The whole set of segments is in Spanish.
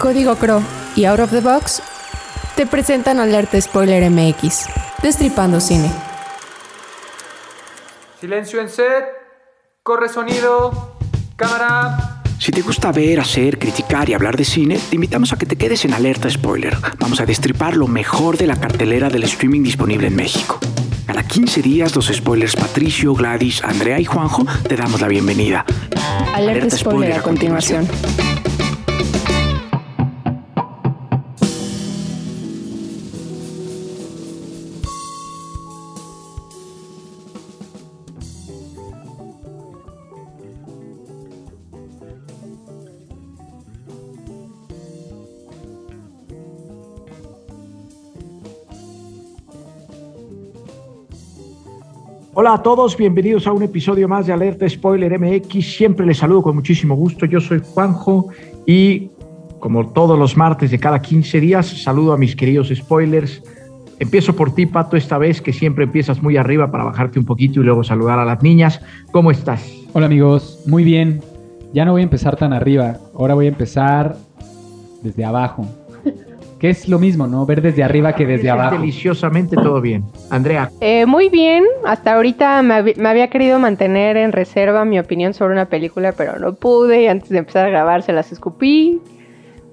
Código Crow y Out of the Box te presentan Alerta Spoiler MX, Destripando Cine. Silencio en set, corre sonido, cámara. Si te gusta ver, hacer, criticar y hablar de cine, te invitamos a que te quedes en Alerta Spoiler. Vamos a destripar lo mejor de la cartelera del streaming disponible en México. Cada 15 días, los spoilers Patricio, Gladys, Andrea y Juanjo te damos la bienvenida. Alerta, spoiler, a continuación. Hola a todos, bienvenidos a un episodio más de Alerta Spoiler MX. Siempre les saludo con muchísimo gusto. Yo soy Juanjo y como todos los martes de cada 15 días, saludo a mis queridos spoilers. Empiezo por ti, Pato, esta vez que siempre empiezas muy arriba para bajarte un poquito y luego saludar a las niñas. ¿Cómo estás? Hola amigos, muy bien. Ya no voy a empezar tan arriba, ahora voy a empezar desde abajo. Que es lo mismo, ¿no? Ver desde arriba que desde abajo. Deliciosamente todo bien. Andrea. Eh, muy bien, hasta ahorita me, hab- me había querido mantener en reserva mi opinión sobre una película, pero no pude y antes de empezar a grabar se las escupí.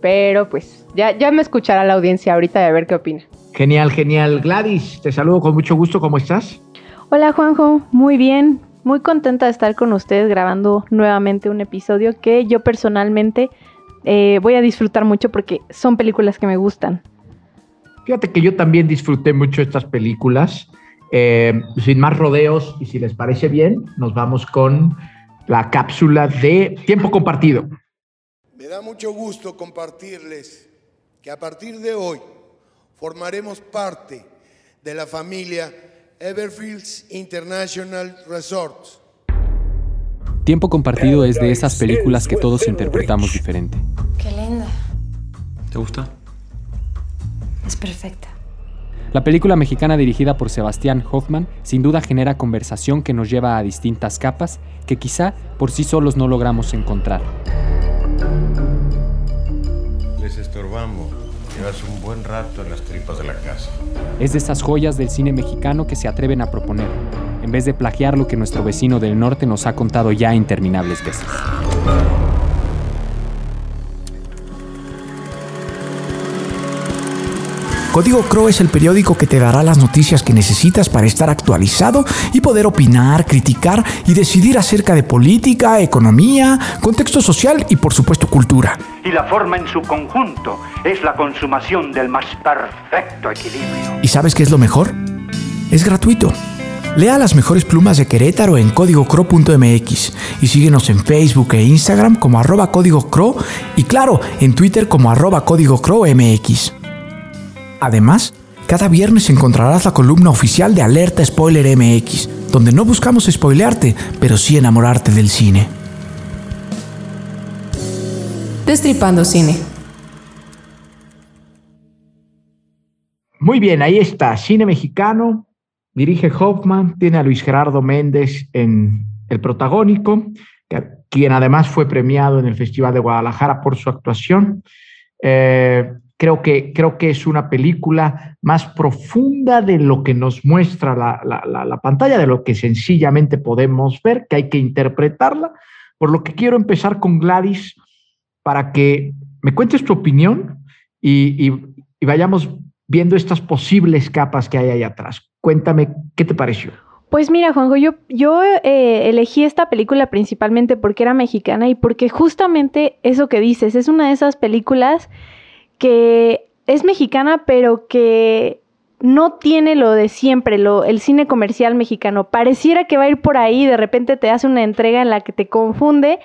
Pero pues ya, ya me escuchará la audiencia ahorita de ver qué opina. Genial, genial. Gladys, te saludo con mucho gusto. ¿Cómo estás? Hola Juanjo, muy bien, muy contenta de estar con ustedes grabando nuevamente un episodio que yo personalmente eh, voy a disfrutar mucho porque son películas que me gustan. Fíjate que yo también disfruté mucho estas películas. Eh, sin más rodeos y si les parece bien, nos vamos con la cápsula de tiempo compartido. Me da mucho gusto compartirles que a partir de hoy formaremos parte de la familia Everfields International Resorts. Tiempo compartido es de esas películas que todos interpretamos diferente. Qué linda. ¿Te gusta? Es perfecta. La película mexicana dirigida por Sebastián Hoffman sin duda genera conversación que nos lleva a distintas capas que quizá por sí solos no logramos encontrar. Les estorbamos. Llevas un buen rato en las tripas de la casa. Es de esas joyas del cine mexicano que se atreven a proponer, en vez de plagiar lo que nuestro vecino del norte nos ha contado ya interminables veces. Código Crow es el periódico que te dará las noticias que necesitas para estar actualizado y poder opinar, criticar y decidir acerca de política, economía, contexto social y por supuesto cultura. y la forma en su conjunto es la consumación del más perfecto equilibrio. ¿Y sabes qué es lo mejor? Es gratuito. Lea las mejores plumas de Querétaro en códigocro.mx y síguenos en Facebook e Instagram como arroba código Crow y claro, en Twitter como arroba código Crow MX. Además, cada viernes encontrarás la columna oficial de Alerta Spoiler MX, donde no buscamos spoilearte, pero sí enamorarte del cine. Destripando Cine. Muy bien, ahí está. Cine mexicano. Dirige Hoffman. Tiene a Luis Gerardo Méndez en el protagónico, quien además fue premiado en el Festival de Guadalajara por su actuación. Eh, creo, que, creo que es una película más profunda de lo que nos muestra la- la pantalla, de lo que sencillamente podemos ver, que hay que interpretarla. Por lo que quiero empezar con Gladys para que me cuentes tu opinión y, y- y vayamos viendo estas posibles capas que hay ahí atrás. Cuéntame, ¿qué te pareció? Pues mira, Juanjo, yo, eh, elegí esta película principalmente porque era mexicana y porque justamente eso que dices, es una de esas películas que es mexicana, pero que no tiene lo de siempre, lo, el cine comercial mexicano. Pareciera que va a ir por ahí, de repente te hace una entrega en la que te confunde.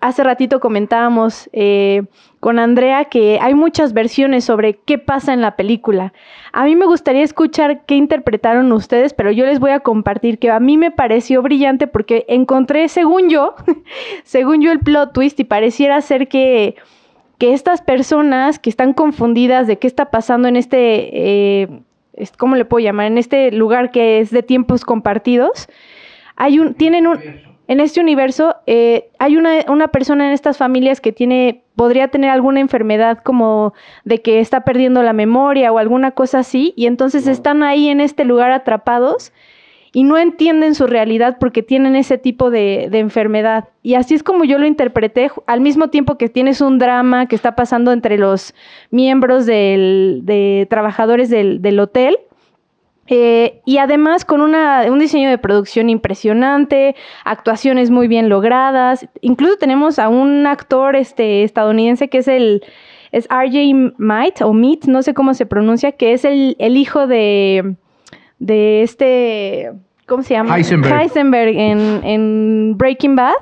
Hace ratito comentábamos eh, con Andrea que hay muchas versiones sobre qué pasa en la película. A mí me gustaría escuchar qué interpretaron ustedes, pero yo les voy a compartir que a mí me pareció brillante porque encontré, según yo, según yo, el plot twist y pareciera ser que, que estas personas que están confundidas de qué está pasando en este, eh, ¿cómo le puedo llamar? En este lugar que es de tiempos compartidos, hay un, tienen un, en este universo eh, hay una, una, persona en estas familias que tiene, podría tener alguna enfermedad como de que está perdiendo la memoria o alguna cosa así, y entonces están ahí en este lugar atrapados y no entienden su realidad porque tienen ese tipo de, enfermedad. Y así es como yo lo interpreté, al mismo tiempo que tienes un drama que está pasando entre los miembros del, de trabajadores del, del hotel eh, y además con una, un diseño de producción impresionante, actuaciones muy bien logradas. Incluso tenemos a un actor este, estadounidense que es el es RJ Might o Meat, no sé cómo se pronuncia, que es el, el hijo de, de este, ¿cómo se llama? Heisenberg, Heisenberg en, en Breaking Bad.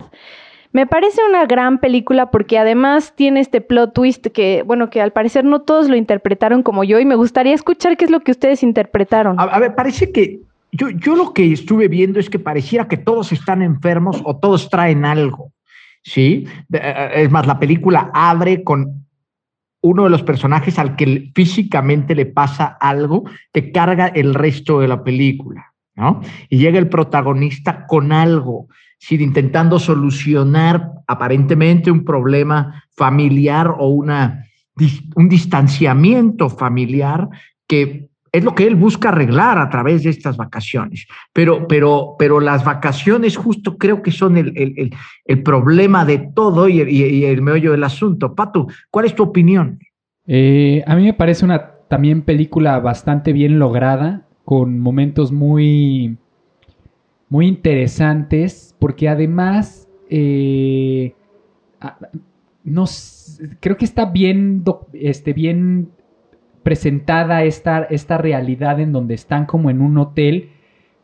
Me parece una gran película porque además tiene este plot twist que, bueno, que al parecer no todos lo interpretaron como yo y me gustaría escuchar qué es lo que ustedes interpretaron. A, a ver, parece que yo, yo lo que estuve viendo es que pareciera que todos están enfermos o todos traen algo, ¿sí? Es más, la película abre con uno de los personajes al que físicamente le pasa algo que carga el resto de la película, ¿no? Y llega el protagonista con algo intentando solucionar aparentemente un problema familiar o una, un distanciamiento familiar que es lo que él busca arreglar a través de estas vacaciones. Pero, pero, pero las vacaciones justo creo que son el, el, el problema de todo y, y, el meollo del asunto. Pato, ¿cuál es tu opinión? Eh, a mí me parece una también película bastante bien lograda, con momentos muy muy interesantes, porque además, eh, creo que está bien, este, bien presentada esta, esta realidad en donde están como en un hotel,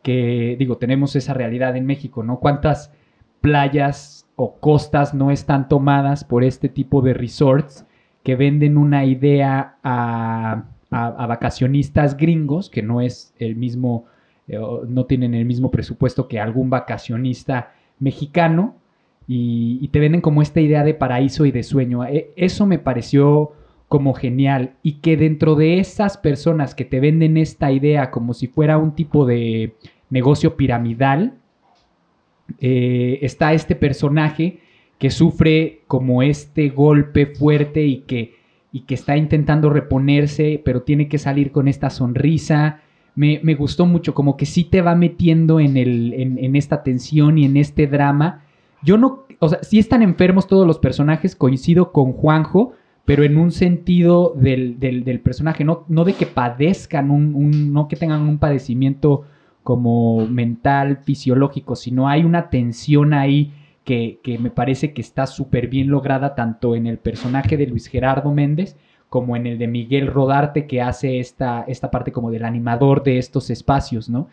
que digo, tenemos esa realidad en México, ¿no? ¿Cuántas playas o costas no están tomadas por este tipo de resorts que venden una idea a, a, vacacionistas gringos, que no es el mismo eh, no tienen el mismo presupuesto que algún vacacionista mexicano y, y, te venden como esta idea de paraíso y de sueño. E, eso me pareció como genial y que dentro de esas personas que te venden esta idea como si fuera un tipo de negocio piramidal, eh, está este personaje que sufre como este golpe fuerte y que, y que está intentando reponerse, pero tiene que salir con esta sonrisa me, me, gustó mucho, como que sí te va metiendo en, el, en, en, esta tensión y en este drama. Yo no, o sea, sí están enfermos todos los personajes, coincido con Juanjo, pero en un sentido del, del, personaje, no, no, de que padezcan, un, un, no que tengan un padecimiento como mental, fisiológico, sino hay una tensión ahí que, que me parece que está súper bien lograda tanto en el personaje de Luis Gerardo Méndez, como en el de Miguel Rodarte, que hace esta, esta parte como del animador de estos espacios, ¿no?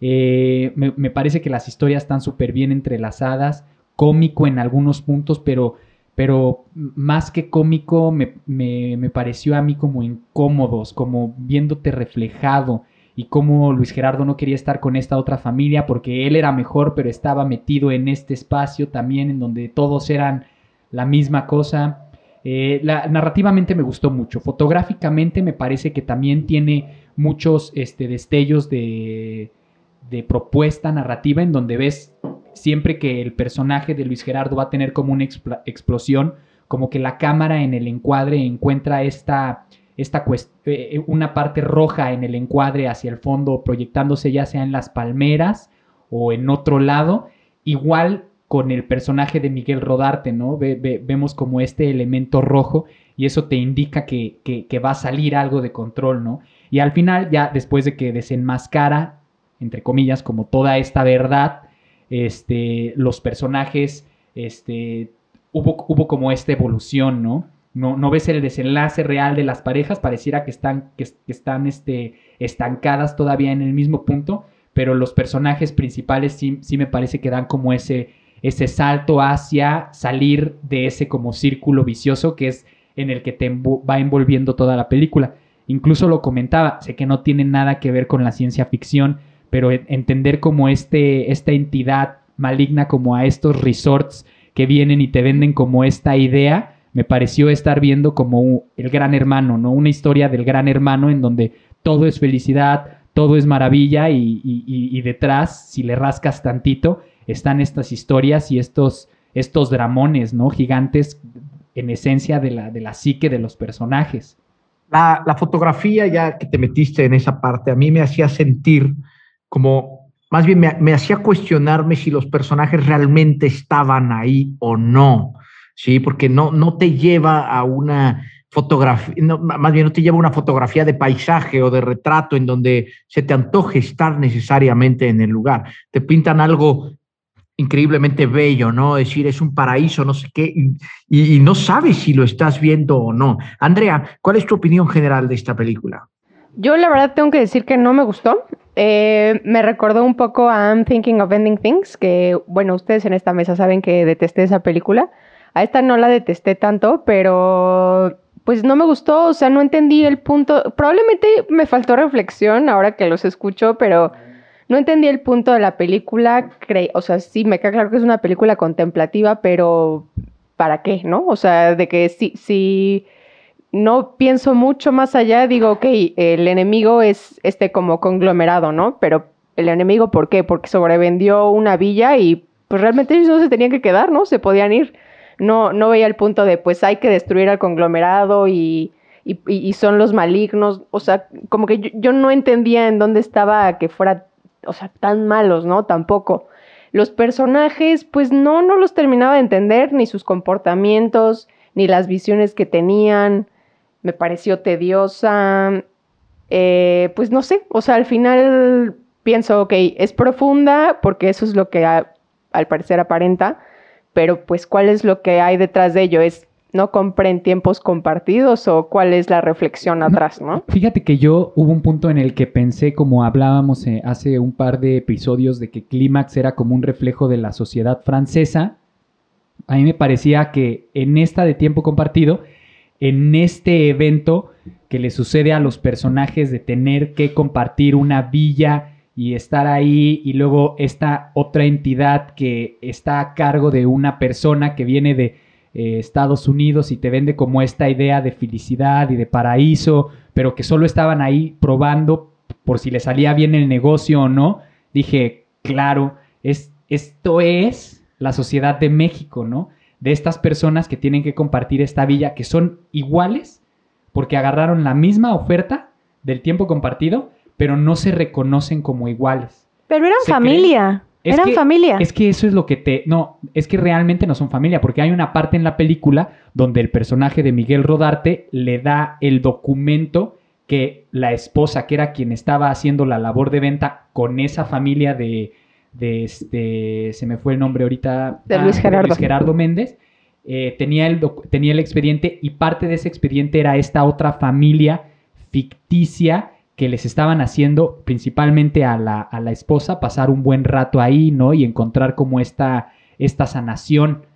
Eh, me, me, parece que las historias están súper bien entrelazadas, cómico en algunos puntos, pero, pero más que cómico me, me, me, pareció a mí como incómodos, como viéndote reflejado y cómo Luis Gerardo no quería estar con esta otra familia porque él era mejor, pero estaba metido en este espacio también en donde todos eran la misma cosa. Eh, narrativamente me gustó mucho. Fotográficamente me parece que también tiene muchos este, destellos de, de, propuesta narrativa en donde ves siempre que el personaje de Luis Gerardo va a tener como una expl explosión, como que la cámara en el encuadre encuentra esta, esta eh, una parte roja en el encuadre hacia el fondo proyectándose ya sea en las palmeras o en otro lado. Igual con el personaje de Miguel Rodarte, ¿no? Ve, vemos como este elemento rojo y eso te indica que, que, que, va a salir algo de control, ¿no? Y al final, ya después de que desenmascara, entre comillas, como toda esta verdad, este, los personajes, este, hubo, como esta evolución, ¿no? No, no ves el desenlace real de las parejas, pareciera que están, que están este, estancadas todavía en el mismo punto, pero los personajes principales sí, sí me parece que dan como ese, ese salto hacia salir de ese como círculo vicioso que es en el que te va envolviendo toda la película. Incluso lo comentaba, sé que no tiene nada que ver con la ciencia ficción, pero entender como este, esta entidad maligna como a estos resorts que vienen y te venden como esta idea, me pareció estar viendo como el gran hermano, ¿no? Una historia del gran hermano en donde todo es felicidad, todo es maravilla y, detrás, si le rascas tantito, están estas historias y estos, estos dramones, ¿no? Gigantes en esencia de la, de la psique de los personajes. La fotografía, ya que te metiste en esa parte, a mí me hacía sentir como, más bien me, hacía cuestionarme si los personajes realmente estaban ahí o no, ¿sí? Porque no, no te lleva a una fotografía, más bien no te lleva a una fotografía de paisaje o de retrato en donde se te antoje estar necesariamente en el lugar. Te pintan algo increíblemente bello, ¿no? Es decir, es un paraíso, no sé qué, y, no sabes si lo estás viendo o no. Andrea, ¿cuál es tu opinión general de esta película? Yo la verdad tengo que decir que no me gustó. Eh, me recordó un poco a I'm Thinking of Ending Things, que bueno, ustedes en esta mesa saben que detesté esa película. A esta no la detesté tanto, pero pues no me gustó, o sea, no entendí el punto. Probablemente me faltó reflexión ahora que los escucho, pero no entendí el punto de la película. Cre o sea, sí, me queda claro que es una película contemplativa, pero ¿para qué, no? O sea, de que si, si no pienso mucho más allá, digo, ok, el enemigo es este como conglomerado, ¿no? Pero el enemigo, ¿por qué? Porque sobrevendió una villa y pues realmente ellos no se tenían que quedar, ¿no? Se podían ir. No, no veía el punto de, pues hay que destruir al conglomerado y, y, son los malignos. O sea, como que yo, yo no entendía en dónde estaba que fuera o sea, tan malos, ¿no? Tampoco. Los personajes, pues no, no los terminaba de entender, ni sus comportamientos, ni las visiones que tenían. Me pareció tediosa. Eh, pues no sé, o sea, al final pienso, ok, es profunda, porque eso es lo que a, al parecer aparenta, pero pues cuál es lo que hay detrás de ello, es no compren tiempos compartidos o cuál es la reflexión atrás, ¿no? Fíjate que yo hubo un punto en el que pensé, como hablábamos eh, hace un par de episodios, de que Clímax era como un reflejo de la sociedad francesa. A mí me parecía que en esta de tiempo compartido, en este evento que le sucede a los personajes de tener que compartir una villa y estar ahí y luego esta otra entidad que está a cargo de una persona que viene de eh, Estados Unidos y te vende como esta idea de felicidad y de paraíso, pero que solo estaban ahí probando por si le salía bien el negocio o no, dije, claro, es, esto es la sociedad de México, ¿no? De estas personas que tienen que compartir esta villa, que son iguales, porque agarraron la misma oferta del tiempo compartido, pero no se reconocen como iguales. Pero eran Se familia. Eran que- familia. Es que eso es lo que te... No, es que realmente no son familia, porque hay una parte en la película donde el personaje de Miguel Rodarte le da el documento que la esposa, que era quien estaba haciendo la labor de venta con esa familia de... de este, se me fue el nombre ahorita. De Luis Gerardo. Gerardo Méndez. eh, tenía, el tenía el expediente y parte de ese expediente era esta otra familia ficticia que les estaban haciendo principalmente a la, a la esposa pasar un buen rato ahí, ¿no? Y encontrar como esta, esta sanación.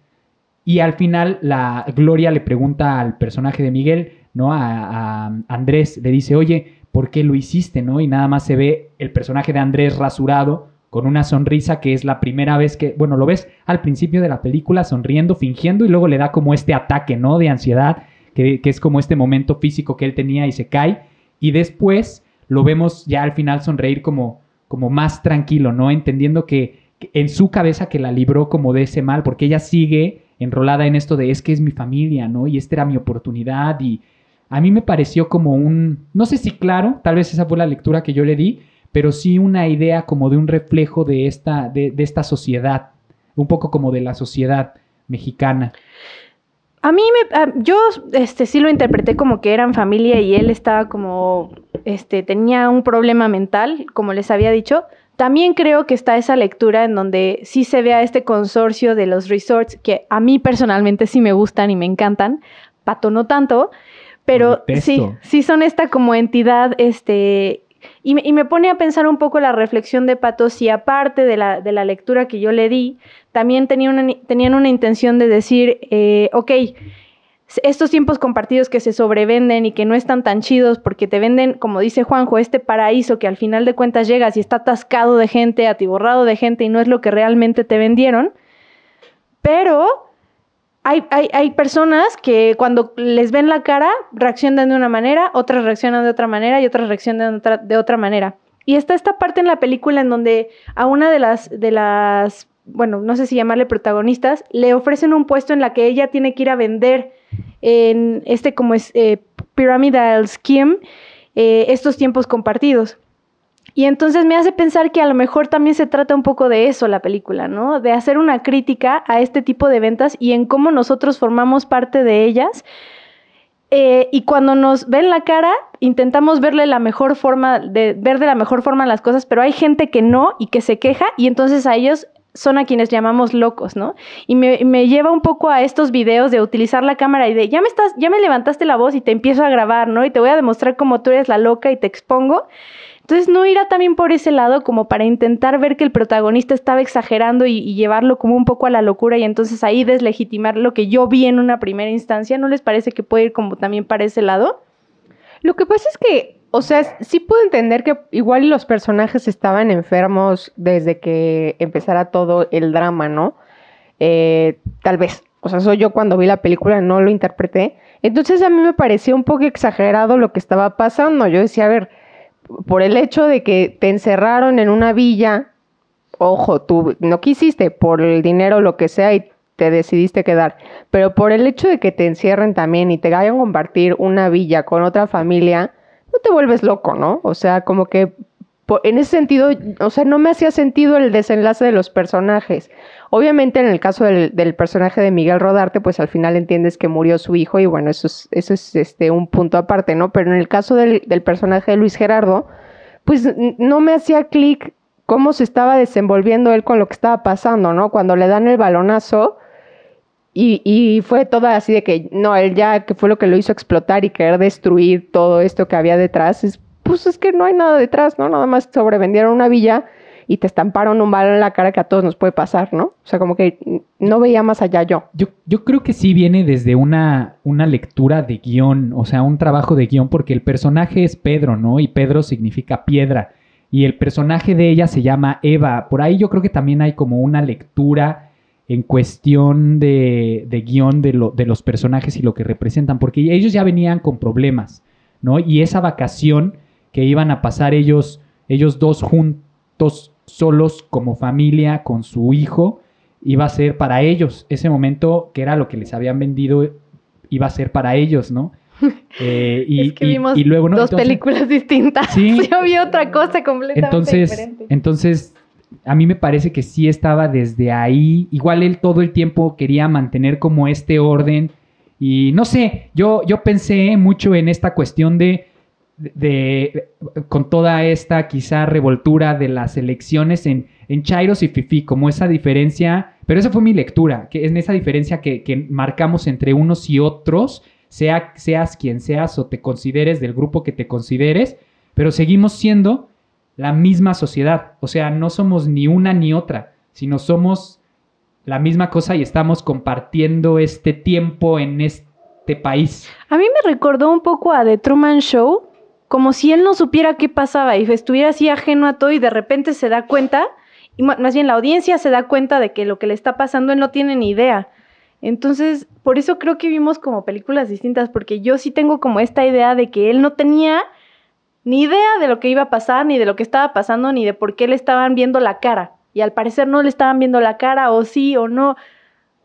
Y al final la Gloria le pregunta al personaje de Miguel, ¿no? A, a Andrés, le dice, oye, ¿por qué lo hiciste, no? Y nada más se ve el personaje de Andrés rasurado con una sonrisa que es la primera vez que, bueno, lo ves al principio de la película sonriendo, fingiendo y luego le da como este ataque, ¿no? De ansiedad, que, que es como este momento físico que él tenía y se cae. Y después lo vemos ya al final sonreír como, como más tranquilo, ¿no? Entendiendo que, que en su cabeza que la libró como de ese mal, porque ella sigue enrolada en esto de es que es mi familia, ¿no? Y esta era mi oportunidad y a mí me pareció como un, no sé si claro, tal vez esa fue la lectura que yo le di, pero sí una idea como de un reflejo de esta, de, de esta sociedad, un poco como de la sociedad mexicana. A mí me, yo este sí lo interpreté como que eran familia y él estaba como este tenía un problema mental, como les había dicho. También creo que está esa lectura en donde sí se ve a este consorcio de los resorts que a mí personalmente sí me gustan y me encantan. Pato no tanto, pero sí, sí son esta como entidad este y me, y pone a pensar un poco la reflexión de Pato si aparte de la, de la lectura que yo le di, también tenían una intención de decir, eh, ok, estos tiempos compartidos que se sobrevenden y que no están tan chidos porque te venden, como dice Juanjo, este paraíso que al final de cuentas llegas y está atascado de gente, atiborrado de gente y no es lo que realmente te vendieron. Pero hay, hay, hay personas que cuando les ven la cara reaccionan de una manera, otras reaccionan de otra manera y otras reaccionan de otra, de otra manera. Y está esta parte en la película en donde a una de las, de las bueno, no sé si llamarle protagonistas, le ofrecen un puesto en la que ella tiene que ir a vender en este como es eh, Pyramidal Scheme eh, estos tiempos compartidos. Y entonces me hace pensar que a lo mejor también se trata un poco de eso la película, ¿no? De hacer una crítica a este tipo de ventas y en cómo nosotros formamos parte de ellas. Eh, y cuando nos ven la cara, intentamos verle la mejor forma, de ver de la mejor forma las cosas, pero hay gente que no y que se queja y entonces a ellos son a quienes llamamos locos, ¿no? Y me, me, lleva un poco a estos videos de utilizar la cámara y de, ya me estás, ya me levantaste la voz y te empiezo a grabar, ¿no? Y te voy a demostrar cómo tú eres la loca y te expongo. Entonces no irá también por ese lado como para intentar ver que el protagonista estaba exagerando y, llevarlo como un poco a la locura y entonces ahí deslegitimar lo que yo vi en una primera instancia. ¿No les parece que puede ir como también para ese lado? Lo que pasa es que, o sea, sí puedo entender que igual los personajes estaban enfermos desde que empezara todo el drama, ¿no? Eh, tal vez, o sea, soy yo cuando vi la película, no lo interpreté. Entonces a mí me pareció un poco exagerado lo que estaba pasando. Yo decía, a ver, por el hecho de que te encerraron en una villa, ojo, tú no quisiste por el dinero lo que sea y te decidiste quedar, pero por el hecho de que te encierren también y te vayan a compartir una villa con otra familia, no te vuelves loco, ¿no? O sea, como que en ese sentido, o sea, no me hacía sentido el desenlace de los personajes. Obviamente en el caso del, personaje de Miguel Rodarte, pues al final entiendes que murió su hijo y bueno, eso es, eso es este, un punto aparte, ¿no? Pero en el caso del, personaje de Luis Gerardo, pues no me hacía clic cómo se estaba desenvolviendo él con lo que estaba pasando, ¿no? Cuando le dan el balonazo y, fue todo así de que, no, él ya, que fue lo que lo hizo explotar y querer destruir todo esto que había detrás, es, pues es que no hay nada detrás, ¿no? Nada más sobrevendieron una villa y te estamparon un balón en la cara que a todos nos puede pasar, ¿no? O sea, como que no veía más allá yo. Yo, yo creo que sí viene desde una, una lectura de guion, o sea, un trabajo de guion, porque el personaje es Pedro, ¿no? Y Pedro significa piedra. Y el personaje de ella se llama Eva. Por ahí yo creo que también hay como una lectura en cuestión de, de guion de, lo, de los personajes y lo que representan, porque ellos ya venían con problemas, ¿no? Y esa vacación que iban a pasar ellos, ellos dos juntos solos como familia con su hijo, iba a ser para ellos. Ese momento que era lo que les habían vendido, iba a ser para ellos, ¿no? Eh, y, y, luego, ¿no? dos películas distintas. Sí, Yo vi otra cosa completamente entonces, diferente. Entonces, a mí me parece que sí estaba desde ahí. Igual él todo el tiempo quería mantener como este orden. Y no sé, yo, yo pensé mucho en esta cuestión de de, con toda esta quizá revoltura de las elecciones en, en Chairos y Fifi, como esa diferencia, pero esa fue mi lectura, que es esa diferencia que, marcamos entre unos y otros, sea, seas quien seas o te consideres del grupo que te consideres, pero seguimos siendo la misma sociedad, o sea, no somos ni una ni otra, sino somos la misma cosa y estamos compartiendo este tiempo en este país. A mí me recordó un poco a The Truman Show, como si él no supiera qué pasaba y estuviera así ajeno a todo y de repente se da cuenta, y más bien la audiencia se da cuenta de que lo que le está pasando él no tiene ni idea. Entonces, por eso creo que vimos como películas distintas, porque yo sí tengo como esta idea de que él no tenía ni idea de lo que iba a pasar, ni de lo que estaba pasando, ni de por qué le estaban viendo la cara. Y al parecer no le estaban viendo la cara, o sí, o no.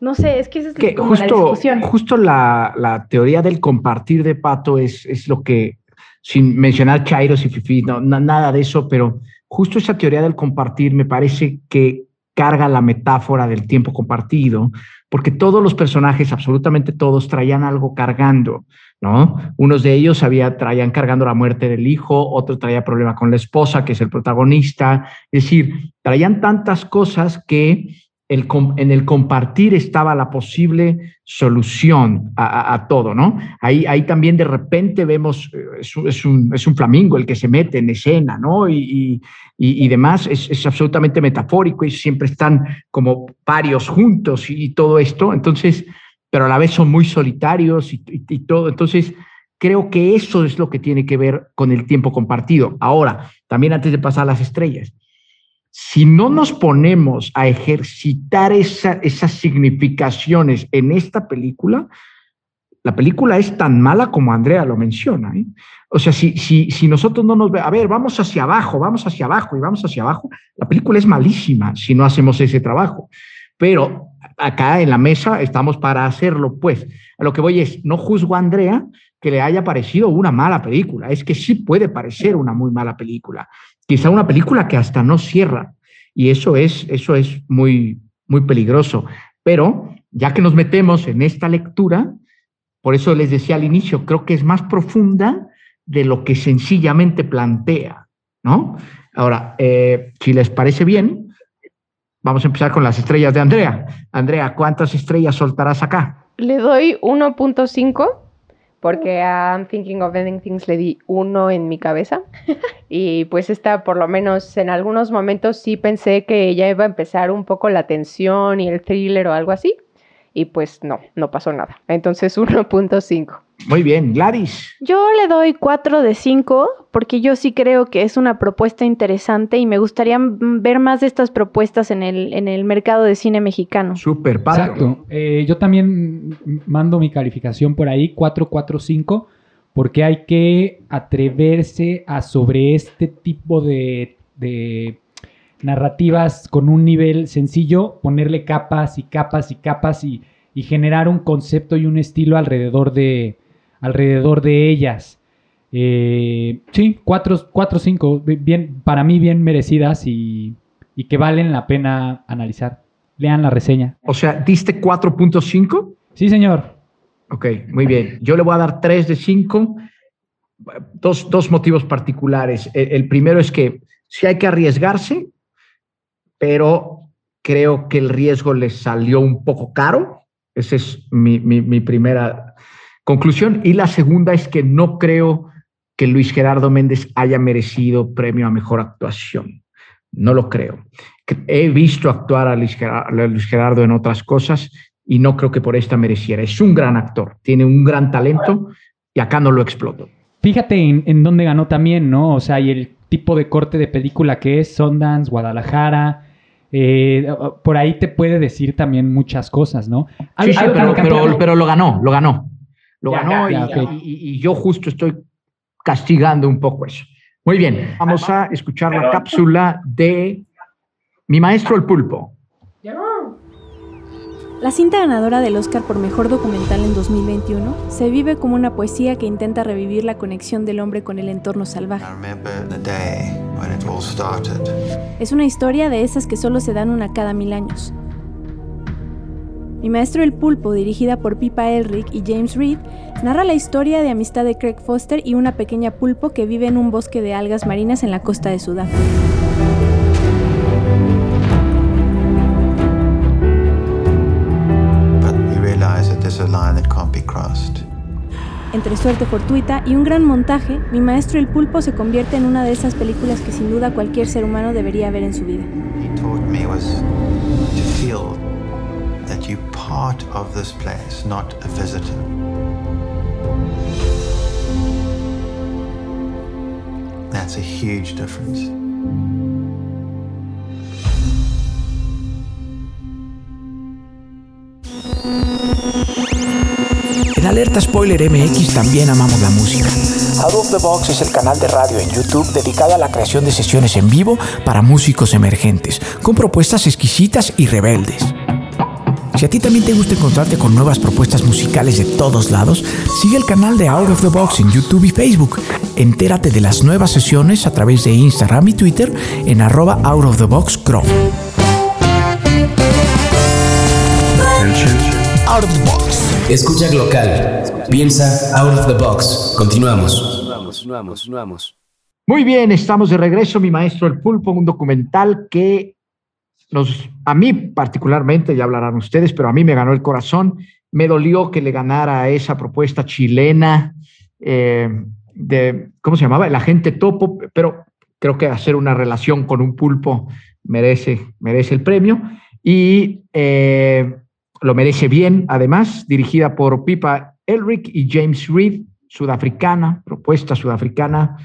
No sé, es que esa es como justo, la discusión. Justo la, la, teoría del compartir de Pato es, es lo que sin mencionar Chairos y Fifi, no, nada de eso, pero justo esa teoría del compartir me parece que carga la metáfora del tiempo compartido, porque todos los personajes, absolutamente todos, traían algo cargando, ¿no? Unos de ellos había, traían cargando la muerte del hijo, otro traía problema con la esposa, que es el protagonista, es decir, traían tantas cosas que en el compartir estaba la posible solución a, todo, ¿no? Ahí, ahí también de repente vemos, eh, es, un, es flamingo el que se mete en escena, ¿no? Y, y, demás, es, absolutamente metafórico y siempre están como varios juntos y, todo esto, entonces, pero a la vez son muy solitarios y, y todo, entonces creo que eso es lo que tiene que ver con el tiempo compartido. Ahora, también antes de pasar a las estrellas, si no nos ponemos a ejercitar esas significaciones en esta película, la película es tan mala como Andrea lo menciona. ¿eh? O sea, si, si, si nosotros no nos ve, a ver, vamos hacia abajo, vamos hacia abajo y vamos hacia abajo, la película es malísima si no hacemos ese trabajo. Pero acá en la mesa estamos para hacerlo, pues. A lo que voy es, no juzgo a Andrea que le haya parecido una mala película, es que sí puede parecer una muy mala película, quizá una película que hasta no cierra, y eso es, eso es muy, muy peligroso. Pero ya que nos metemos en esta lectura, por eso les decía al inicio, creo que es más profunda de lo que sencillamente plantea, ¿no? Ahora, eh, si les parece bien, vamos a empezar con las estrellas de Andrea. Andrea, ¿cuántas estrellas soltarás acá? Le doy 1.5 porque a I'm Thinking of Ending Things le di uno en mi cabeza. y pues esta, por lo menos en algunos momentos sí pensé que ya iba a empezar un poco la tensión y el thriller o algo así. Y pues no, no pasó nada. Entonces 1.5. Muy bien, Gladys. Yo le doy 4 de 5 porque yo sí creo que es una propuesta interesante y me gustaría ver más de estas propuestas en el, en el mercado de cine mexicano. Súper padre. Exacto. Eh, yo también mando mi calificación por ahí, 445, porque hay que atreverse a sobre este tipo de, de narrativas con un nivel sencillo, ponerle capas y capas y capas y, y generar un concepto y un estilo alrededor de, alrededor de ellas. Eh, sí, cuatro, cuatro, cinco, bien, para mí bien merecidas y, y que valen la pena analizar. Lean la reseña. O sea, ¿diste 4.5? Sí, señor. Ok, muy bien. Yo le voy a dar 3 de 5. Dos, dos motivos particulares. El, el primero es que sí hay que arriesgarse, pero creo que el riesgo les salió un poco caro. Esa es mi, mi, mi primera conclusión. Y la segunda es que no creo que Luis Gerardo Méndez haya merecido premio a mejor actuación. No lo creo. He visto actuar a Luis Gerardo, en otras cosas y no creo que por esta mereciera. Es un gran actor, tiene un gran talento y acá no lo exploto. Fíjate en, en dónde ganó también, ¿no? O sea, y el tipo de corte de película que es, Sundance, Guadalajara, eh, por ahí te puede decir también muchas cosas, ¿no? Sí, sí, pero, pero, pero, lo ganó, lo ganó. Lo Ya, ganó ya, y, y- y yo justo estoy castigando un poco eso. Muy bien, vamos a escuchar la cápsula de mi maestro el pulpo. La cinta ganadora del Oscar por Mejor Documental en 2021 se vive como una poesía que intenta revivir la conexión del hombre con el entorno salvaje. Es una historia de esas que solo se dan una cada mil años. Mi maestro el pulpo, dirigida por Pipa Elric y James Reed, narra la historia de amistad de Craig Foster y una pequeña pulpo que vive en un bosque de algas marinas en la costa de Sudáfrica. Entre suerte fortuita y un gran montaje, Mi maestro el pulpo se convierte en una de esas películas que sin duda cualquier ser humano debería ver en su vida. Part of this place, not a visitor. That's a huge difference. En Alerta Spoiler MX también amamos la música. Out of the Box es el canal de radio en YouTube dedicado a la creación de sesiones en vivo para músicos emergentes, con propuestas exquisitas y rebeldes. Si a ti también te gusta encontrarte con nuevas propuestas musicales de todos lados, sigue el canal de Out of the Box en YouTube y Facebook. Entérate de las nuevas sesiones a través de Instagram y Twitter en arroba Out of the Box Crow. Out of the box. Escucha local. Piensa out of the box. Continuamos. Continuamos, continuamos. Muy bien, estamos de regreso, mi maestro el pulpo, un documental que a mí particularmente, ya hablarán ustedes, pero a mí me ganó el corazón. Me dolió que le ganara esa propuesta chilena eh, de, ¿cómo se llamaba? El agente topo, pero creo que hacer una relación con un pulpo merece, merece el premio. Y eh, lo merece bien, además, dirigida por Pipa Elric y James Reed, sudafricana, propuesta sudafricana.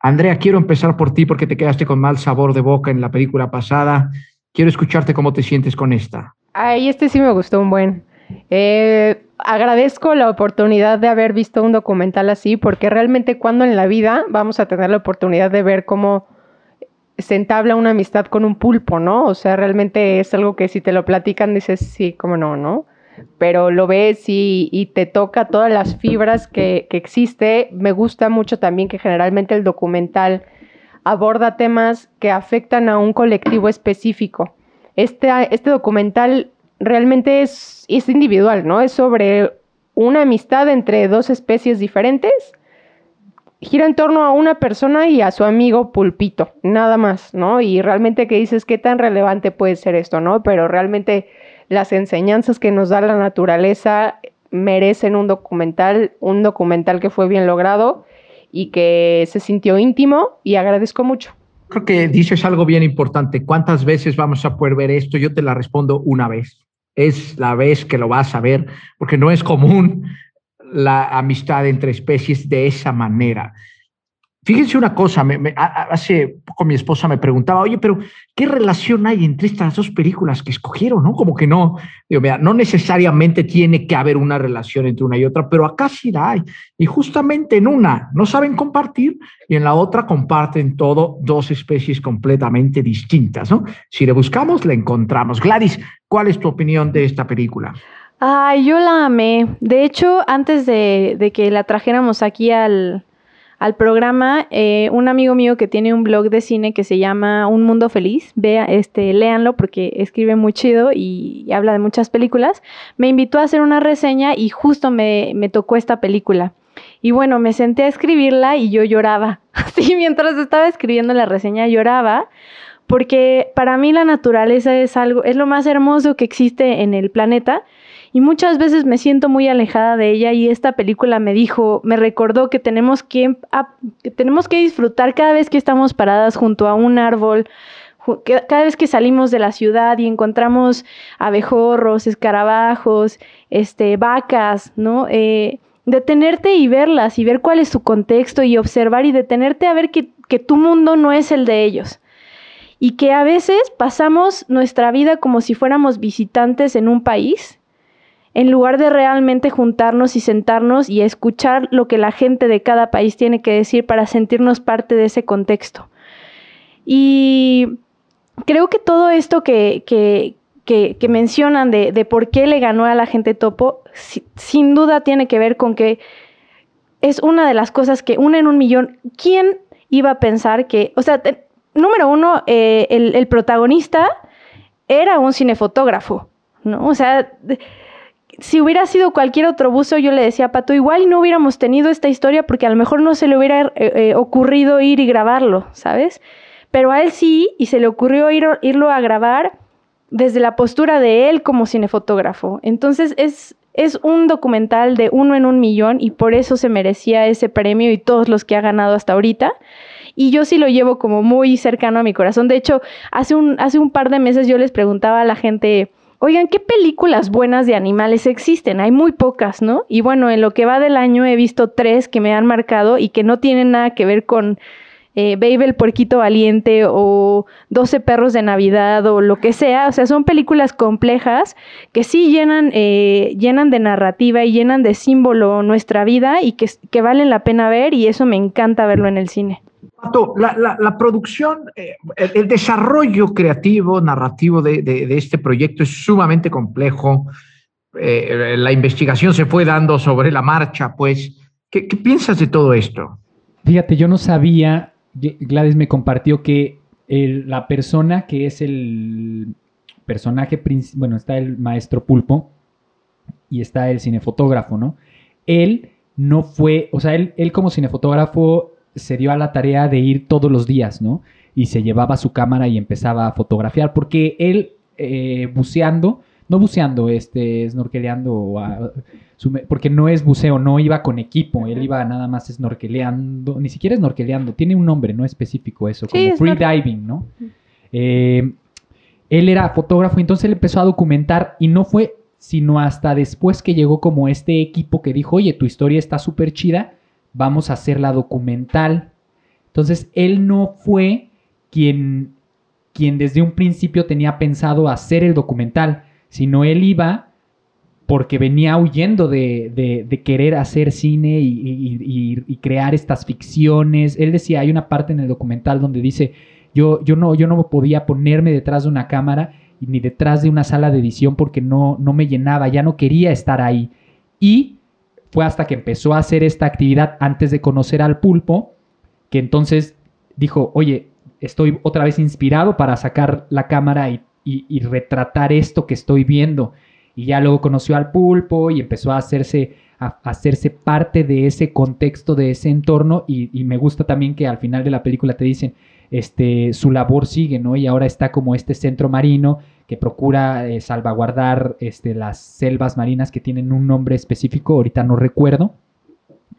Andrea, quiero empezar por ti porque te quedaste con mal sabor de boca en la película pasada. Quiero escucharte cómo te sientes con esta. Ay, este sí me gustó un buen. Eh, agradezco la oportunidad de haber visto un documental así, porque realmente cuando en la vida vamos a tener la oportunidad de ver cómo se entabla una amistad con un pulpo, ¿no? O sea, realmente es algo que si te lo platican dices, sí, cómo no, ¿no? Pero lo ves y, te toca todas las fibras que, que existe. Me gusta mucho también que generalmente el documental aborda temas que afectan a un colectivo específico. Este, este documental realmente es, es individual, ¿no? Es sobre una amistad entre dos especies diferentes. Gira en torno a una persona y a su amigo pulpito, nada más, ¿no? Y realmente que dices, ¿qué tan relevante puede ser esto, ¿no? Pero realmente las enseñanzas que nos da la naturaleza merecen un documental, un documental que fue bien logrado y que se sintió íntimo y agradezco mucho. Creo que dices algo bien importante. ¿Cuántas veces vamos a poder ver esto? Yo te la respondo una vez es la vez que lo vas a ver, porque no es común la amistad entre especies de esa manera. Fíjense una cosa, hace poco mi esposa me preguntaba, oye, pero ¿qué relación hay entre estas dos películas que escogieron? ¿no? Como que no, digo, mira, no necesariamente tiene que haber una relación entre una y otra, pero acá sí la hay. Y justamente en una no saben compartir y en la otra comparten todo dos especies completamente distintas. ¿no? Si le buscamos, la encontramos. Gladys, ¿cuál es tu opinión de esta película? Ay, yo la amé. De hecho, antes de que la trajéramos aquí al, al programa eh, un amigo mío que tiene un blog de cine que se llama Un Mundo Feliz. Vea, este, léanlo porque escribe muy chido y, habla de muchas películas. Me invitó a hacer una reseña y justo me, me tocó esta película. Y bueno, me senté a escribirla y yo lloraba. Así, mientras estaba escribiendo la reseña, lloraba. Porque para mí la naturaleza es algo, es lo más hermoso que existe en el planeta y muchas veces me siento muy alejada de ella y esta película me dijo, me recordó que tenemos que, tenemos que disfrutar cada vez que estamos paradas junto a un árbol, cada vez que salimos de la ciudad y encontramos abejorros, escarabajos, este, vacas, ¿no? Eh, detenerte y verlas y ver cuál es su contexto y observar y detenerte a ver que, que tu mundo no es el de ellos y que a veces pasamos nuestra vida como si fuéramos visitantes en un país en lugar de realmente juntarnos y sentarnos y escuchar lo que la gente de cada país tiene que decir para sentirnos parte de ese contexto. Y creo que todo esto que, que, mencionan de, de, por qué le ganó a la gente topo, sin duda tiene que ver con que es una de las cosas que una en un millón. ¿Quién iba a pensar que, o sea, número uno, eh, el, el, protagonista era un cinefotógrafo, ¿no? O sea, si hubiera sido cualquier otro buzo, yo le decía a Pato, igual no hubiéramos tenido esta historia porque a lo mejor no se le hubiera eh, eh, ocurrido ir y grabarlo, ¿sabes? Pero a él sí, y se le ocurrió ir, irlo a grabar desde la postura de él como cinefotógrafo. Entonces es, es un documental de uno en un millón y por eso se merecía ese premio y todos los que ha ganado hasta ahorita. Y yo sí lo llevo como muy cercano a mi corazón. De hecho, hace un, hace un par de meses yo les preguntaba a la gente, Oigan, ¿qué películas buenas de animales existen? Hay muy pocas, ¿no? Y bueno, en lo que va del año he visto tres que me han marcado y que no tienen nada que ver con eh, Baby el Puerquito Valiente o 12 Perros de Navidad o lo que sea. O sea, son películas complejas que sí llenan, eh, llenan de narrativa y llenan de símbolo nuestra vida y que valen la pena ver y eso me encanta verlo en el cine. La, la, producción, eh, el, desarrollo creativo, narrativo de, este proyecto es sumamente complejo. Eh, la investigación se fue dando sobre la marcha, pues. ¿Qué, ¿Qué, piensas de todo esto? Fíjate, yo no sabía, Gladys me compartió que la persona que es el personaje principal, bueno, está el maestro Pulpo y está el cinefotógrafo, ¿no? Él no fue, o sea, él como cinefotógrafo se dio a la tarea de ir todos los días, ¿no? Y se llevaba su cámara y empezaba a fotografiar, porque él eh, buceando, no buceando, este, snorkeleando, porque no es buceo, no iba con equipo, él iba nada más snorkeleando, ni siquiera snorkeleando, tiene un nombre, no específico eso, como free diving, ¿no? Eh, él era fotógrafo, entonces él empezó a documentar y no fue sino hasta después que llegó como este equipo que dijo, oye, tu historia está súper chida, vamos a hacer la documental. Entonces, él no fue quien, quien desde un principio tenía pensado hacer el documental, sino él iba porque venía huyendo de, de- querer hacer cine y- y crear estas ficciones. Él decía, hay una parte en el documental donde dice, yo, yo, no, yo no podía ponerme detrás de una cámara ni detrás de una sala de edición porque no, no me llenaba, ya no quería estar ahí. Y fue hasta que empezó a hacer esta actividad antes de conocer al pulpo, que entonces dijo, oye, estoy otra vez inspirado para sacar la cámara y, retratar esto que estoy viendo. Y ya luego conoció al pulpo y empezó a hacerse, a, a hacerse parte de ese contexto, de ese entorno. Y, y me gusta también que al final de la película te dicen, este, su labor sigue, ¿no? Y ahora está como este centro marino que procura eh, salvaguardar este, las selvas marinas que tienen un nombre específico, ahorita no recuerdo.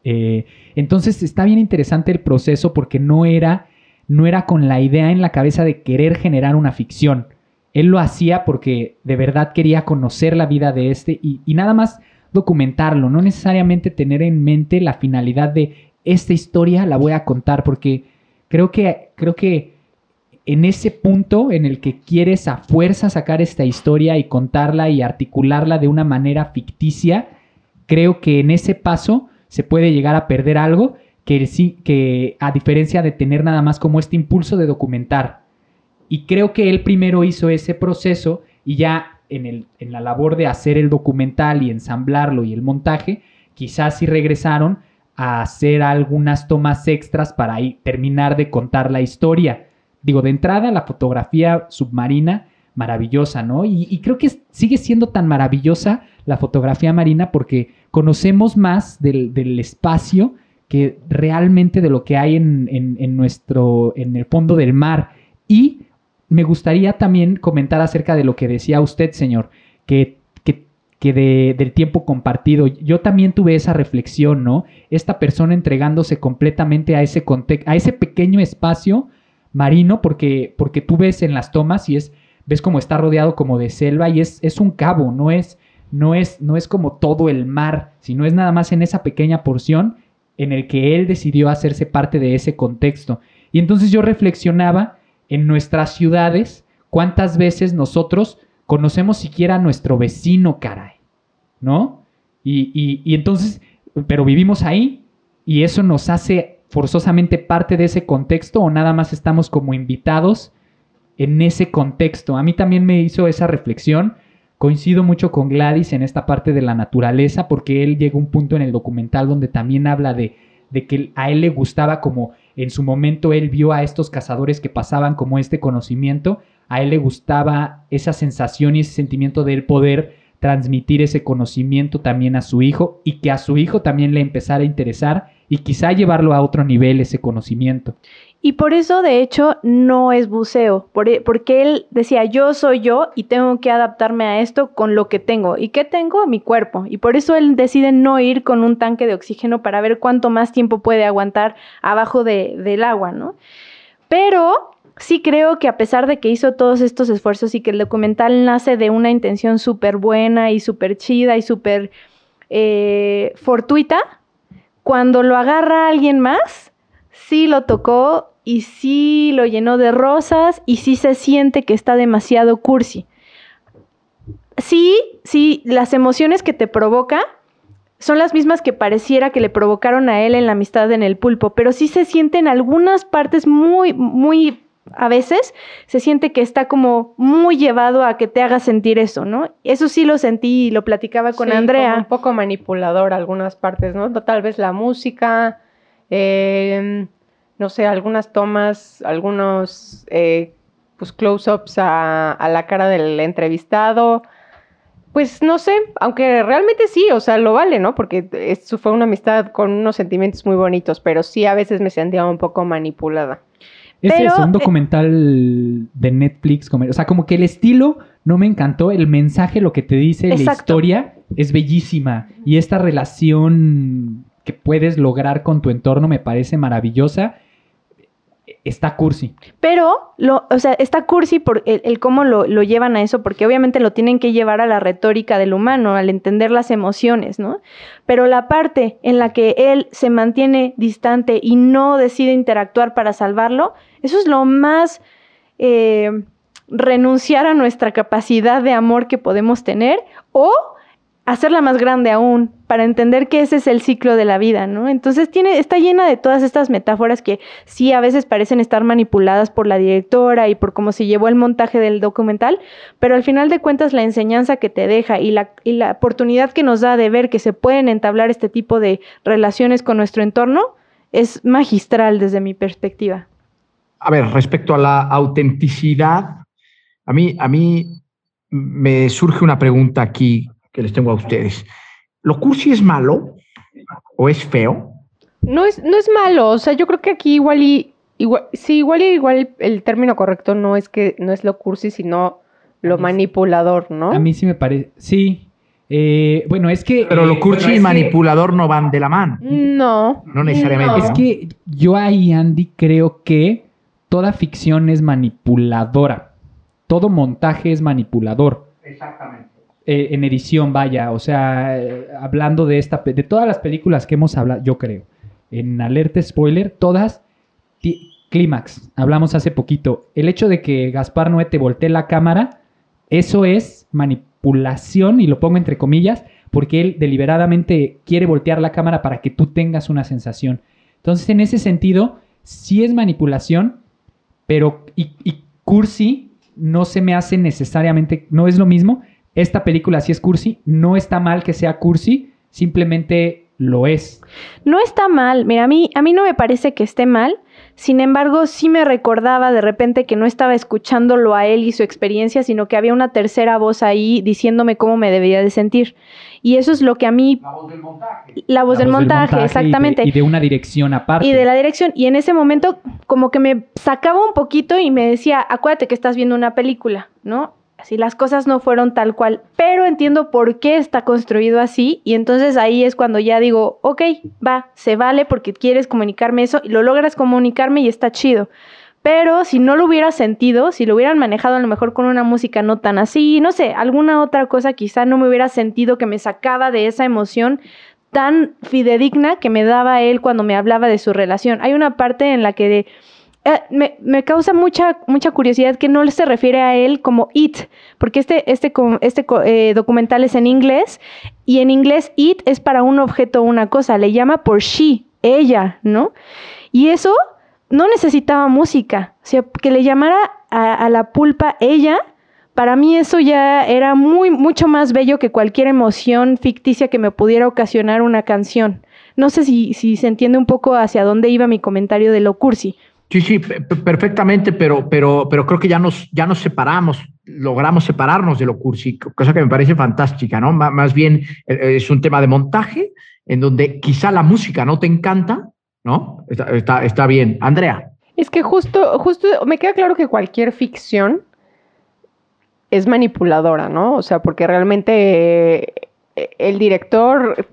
Eh, entonces está bien interesante el proceso porque no era, no era con la idea en la cabeza de querer generar una ficción. Él lo hacía porque de verdad quería conocer la vida de este y, y nada más documentarlo, no necesariamente tener en mente la finalidad de esta historia la voy a contar porque creo que, creo que en ese punto en el que quieres a fuerza sacar esta historia y contarla y articularla de una manera ficticia, creo que en ese paso se puede llegar a perder algo que, sí, que a diferencia de tener nada más como este impulso de documentar. Y creo que él primero hizo ese proceso y ya en, el, en la labor de hacer el documental y ensamblarlo y el montaje, quizás sí regresaron a hacer algunas tomas extras para ahí terminar de contar la historia. Digo, de entrada, la fotografía submarina, maravillosa, ¿no? Y, creo que sigue siendo tan maravillosa la fotografía marina porque conocemos más del, del espacio que realmente de lo que hay en, en- nuestro, en el fondo del mar. Y me gustaría también comentar acerca de lo que decía usted, señor, que, que, de- del tiempo compartido. Yo también tuve esa reflexión, ¿no? Esta persona entregándose completamente a ese a ese pequeño espacio marino, porque, porque tú ves en las tomas y es, ves como está rodeado como de selva y es, es un cabo, no es, no es, no es como todo el mar, sino es nada más en esa pequeña porción en el que él decidió hacerse parte de ese contexto. Y entonces yo reflexionaba en nuestras ciudades, cuántas veces nosotros conocemos siquiera a nuestro vecino, caray, ¿no? Y, y- y entonces, pero vivimos ahí y eso nos hace forzosamente parte de ese contexto o nada más estamos como invitados en ese contexto. A mí también me hizo esa reflexión. Coincido mucho con Gladys en esta parte de la naturaleza porque él llega a un punto en el documental donde también habla de, de que a él le gustaba como en su momento él vio a estos cazadores que pasaban como este conocimiento, a él le gustaba esa sensación y ese sentimiento de él poder transmitir ese conocimiento también a su hijo y que a su hijo también le empezara a interesar y quizá llevarlo a otro nivel ese conocimiento. Y por eso, de hecho, no es buceo, e, porque él decía, yo soy yo y tengo que adaptarme a esto con lo que tengo. ¿Y qué tengo? Mi cuerpo. Y por eso él decide no ir con un tanque de oxígeno para ver cuánto más tiempo puede aguantar abajo de- del agua, ¿no? Pero sí creo que a pesar de que hizo todos estos esfuerzos y que el documental nace de una intención súper buena y súper chida y súper eh, fortuita, cuando lo agarra alguien más, sí lo tocó y sí lo llenó de rosas y sí se siente que está demasiado cursi. Sí, sí, las emociones que te provoca son las mismas que pareciera que le provocaron a él en la amistad en el pulpo, pero sí se siente en algunas partes muy, muy, a veces se siente que está como muy llevado a que te haga sentir eso, ¿no? Eso sí lo sentí y lo platicaba con Sí, Andrea. como un poco manipulador algunas partes, ¿no? Tal vez la música, eh, no sé, algunas tomas, algunos eh, pues close-ups a, a la cara del entrevistado. Pues no sé, aunque realmente sí, o sea, lo vale, ¿no? Porque eso fue una amistad con unos sentimientos muy bonitos, pero sí a veces me sentía un poco manipulada. Es Pero, eso, un eh, documental de Netflix. como- O sea, como que el estilo no me encantó. El mensaje, lo que te dice, la historia, es bellísima. Y esta relación que puedes lograr con tu entorno me parece maravillosa. Está cursi. Pero, lo, o sea, está cursi por el, cómo lo, lo llevan a eso, porque obviamente lo tienen que llevar a la retórica del humano, al entender las emociones, ¿no? Pero la parte en la que él se mantiene distante y no decide interactuar para salvarlo, eso es lo más eh, renunciar a nuestra capacidad de amor que podemos tener o hacerla más grande aún, para entender que ese es el ciclo de la vida, ¿no? Entonces tiene, está llena de todas estas metáforas que sí a veces parecen estar manipuladas por la directora y por cómo se llevó el montaje del documental, pero al final de cuentas la enseñanza que te deja y la, y la oportunidad que nos da de ver que se pueden entablar este tipo de relaciones con nuestro entorno es magistral desde mi perspectiva. A ver, respecto a la autenticidad, a mí, a mí me surge una pregunta aquí que les tengo a ustedes. ¿Lo cursi es malo o es feo? No es, no es malo, o sea, yo creo que aquí igual y igual, sí, igual y igual el término correcto no es que no es lo cursi, sino lo manipulador, ¿no? A mí sí me parece, sí. Eh, bueno, es que... Pero lo eh, cursi bueno, y que- manipulador no van de la mano. No. No necesariamente. Es que yo ahí, Andy, creo que toda ficción es manipuladora. Todo montaje es manipulador. Exactamente. Eh, en edición, vaya. O sea, eh, hablando de esta, de todas las películas que hemos hablado, yo creo. En alerta spoiler, todas. Clímax, hablamos hace poquito. El hecho de que Gaspar Noé te voltee la cámara, eso es manipulación, y lo pongo entre comillas, porque él deliberadamente quiere voltear la cámara para que tú tengas una sensación. Entonces, en ese sentido, sí es manipulación, pero y cursi no se me hace necesariamente, no es lo mismo. Esta película sí es cursi, no está mal que sea cursi, simplemente lo es. No está mal, mira, a mí, a mí no me parece que esté mal, sin embargo, sí me recordaba de repente que no estaba escuchándolo a él y su experiencia, sino que había una tercera voz ahí diciéndome cómo me debía de sentir. Y eso es lo que a mí... La voz del montaje. La voz La del voz montaje, exactamente. Y de, y de una dirección aparte. Y de la dirección. Y en ese momento como que me sacaba un poquito y me decía, acuérdate que estás viendo una película, ¿no? Así las cosas no fueron tal cual, pero entiendo por qué está construido así y entonces ahí es cuando ya digo, ok, va, se vale porque quieres comunicarme eso y lo logras comunicarme y está chido. Pero si no lo hubiera sentido, si lo hubieran manejado a lo mejor con una música no tan así, no sé, alguna otra cosa quizá no me hubiera sentido que me sacaba de esa emoción tan fidedigna que me daba él cuando me hablaba de su relación. Hay una parte en la que eh, me, causa mucha, mucha curiosidad que no se refiere a él como it, porque este, este, este eh, documental es en inglés y en inglés it es para un objeto o una cosa, le llama por she, ella, ¿no? Y eso no necesitaba música, o sea, que le llamara a, la pulpa ella, para mí eso ya era muy, mucho más bello que cualquier emoción ficticia que me pudiera ocasionar una canción. No sé si se entiende un poco hacia dónde iba mi comentario de lo cursi. Sí, sí, pe- pe- perfectamente, pero, pero, pero creo que ya nos, ya nos separamos, logramos separarnos de lo cursi, cosa que me parece fantástica, ¿no? Má- Más bien eh, es un tema de montaje en donde quizá la música no te encanta, ¿no? Está, está, está bien. Andrea. Es que justo, justo me queda claro que cualquier ficción es manipuladora, ¿no? O sea, porque realmente eh, el director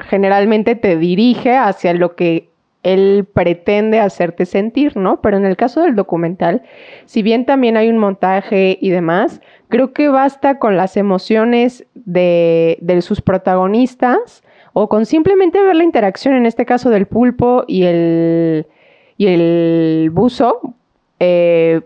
generalmente te dirige hacia lo que él pretende hacerte sentir, ¿no? Pero en el caso del documental, si bien también hay un montaje y demás, creo que basta con las emociones de, sus protagonistas o con simplemente ver la interacción, en este caso del pulpo y el, y el buzo, eh,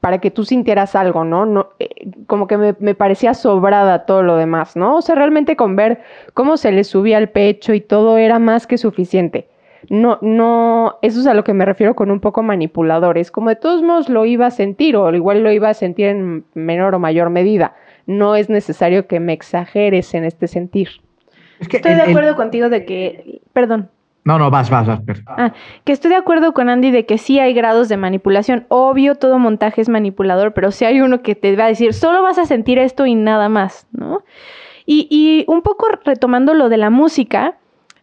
para que tú sintieras algo, ¿no? no eh, como que me, me parecía sobrada todo lo demás, ¿no? O sea, realmente con ver cómo se le subía al pecho y todo era más que suficiente. No, no, eso es a lo que me refiero con un poco manipulador. Es como de todos modos lo iba a sentir, o igual lo iba a sentir en menor o mayor medida. No es necesario que me exageres en este sentir. Estoy de acuerdo contigo de que, perdón, No, no, vas, vas, vas. Ah, que estoy de acuerdo con Andy de que sí hay grados de manipulación. Obvio, todo montaje es manipulador, pero sí hay uno que te va a decir, solo vas a sentir esto y nada más, ¿no? Y, y un poco retomando lo de la música,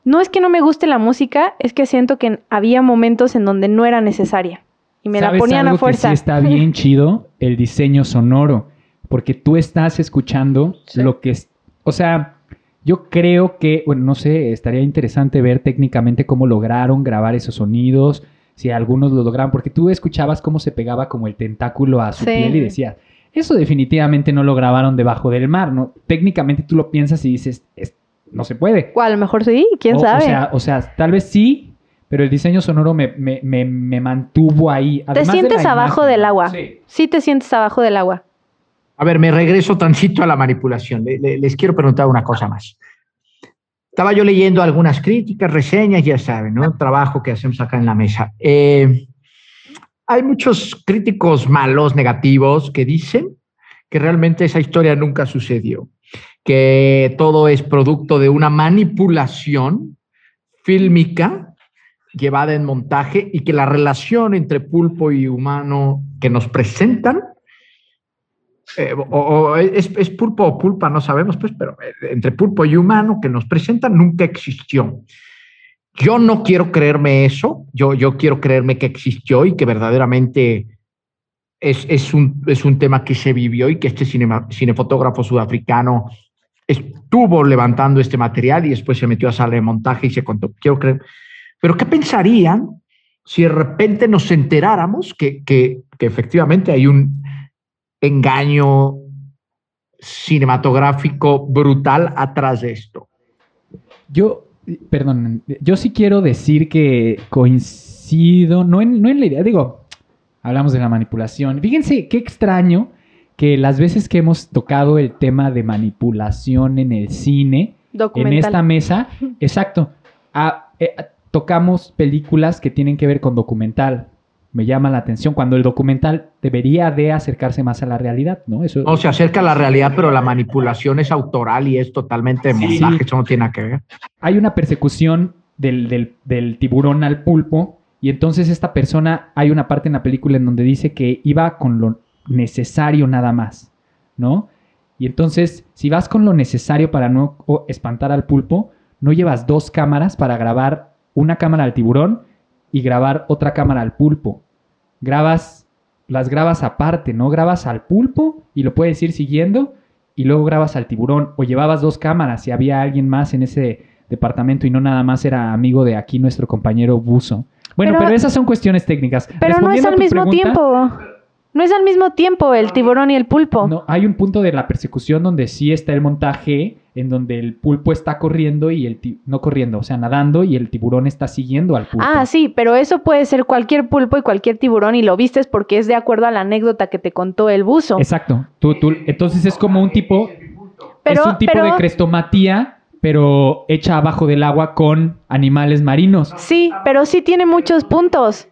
no es que no me guste la música, es que siento que había momentos en donde no era necesaria. Y me la ¿Sabes ponían algo a fuerza. Que sí está bien chido el diseño sonoro, porque tú estás escuchando lo que es, o sea, yo creo que, bueno, no sé, estaría interesante ver técnicamente cómo lograron grabar esos sonidos, si algunos lo lograron, porque tú escuchabas cómo se pegaba como el tentáculo a su Sí. piel y decías, eso definitivamente no lo grabaron debajo del mar, ¿no? Técnicamente tú lo piensas y dices, "Es- no se puede. O a lo mejor sí, quién O- sabe. O sea, o sea, tal vez sí, pero el diseño sonoro me, me- me- me mantuvo ahí. te Además sientes la abajo imagen. del agua. Sí. Sí te sientes abajo del agua. A ver, me regreso tantito a la manipulación. Le- le- les quiero preguntar una cosa más. Estaba yo leyendo algunas críticas, reseñas, ya saben, ¿no? Trabajo que hacemos acá en la mesa. Eh, hay muchos críticos malos, negativos, que dicen que realmente esa historia nunca sucedió, que todo es producto de una manipulación fílmica llevada en montaje y que la relación entre pulpo y humano que nos presentan, eh, o, es, es pulpo o pulpa, no sabemos, pues, pero eh, entre pulpo y humano que nos presentan nunca existió. Yo no quiero creerme eso, yo, yo quiero creerme que existió y que verdaderamente es, es, un, es un tema que se vivió y que este cinema, cinefotógrafo sudafricano estuvo levantando este material y después se metió a sala de montaje y se contó. Quiero creer. Pero ¿qué pensarían si de repente nos enteráramos que, que, que efectivamente hay un engaño cinematográfico brutal atrás de esto? Yo, perdón, yo sí quiero decir que coincido, no en, no en la idea, digo, hablamos de la manipulación. Fíjense qué extraño que las veces que hemos tocado el tema de manipulación en el cine, en esta mesa, exacto, a- eh, a- tocamos películas que tienen que ver con documental. Me llama la atención cuando el documental debería de acercarse más a la realidad, ¿no? Eso, No se acerca a la realidad, pero la manipulación es autoral y es totalmente de Sí. montaje, eso no tiene nada que ver. hay una persecución del, del- del tiburón al pulpo y entonces esta persona, hay una parte en la película en donde dice que iba con lo necesario nada más, ¿no? Y entonces, si vas con lo necesario para no espantar al pulpo, no llevas dos cámaras para grabar una cámara al tiburón y grabar otra cámara al pulpo. Grabas, las grabas aparte, ¿no? Grabas al pulpo y lo puedes ir siguiendo y luego grabas al tiburón. O llevabas dos cámaras si había alguien más en ese departamento y no nada más era amigo de aquí nuestro compañero Buzo. Bueno, pero, Pero- esas son cuestiones técnicas. Pero no es al mismo pregunta, tiempo. No es al mismo tiempo el tiburón y el pulpo. No, hay un punto de la persecución donde sí está el montaje, en donde el pulpo está corriendo y el no corriendo, o sea, nadando y el tiburón está siguiendo al pulpo. Ah, sí, pero eso puede ser cualquier pulpo y cualquier tiburón y lo vistes porque es de acuerdo a la anécdota que te contó el buzo. Exacto. Tú, tú- entonces es como un tipo, Pero- es un tipo pero- de crestomatía, pero hecha abajo del agua con animales marinos. Sí, pero sí tiene muchos puntos.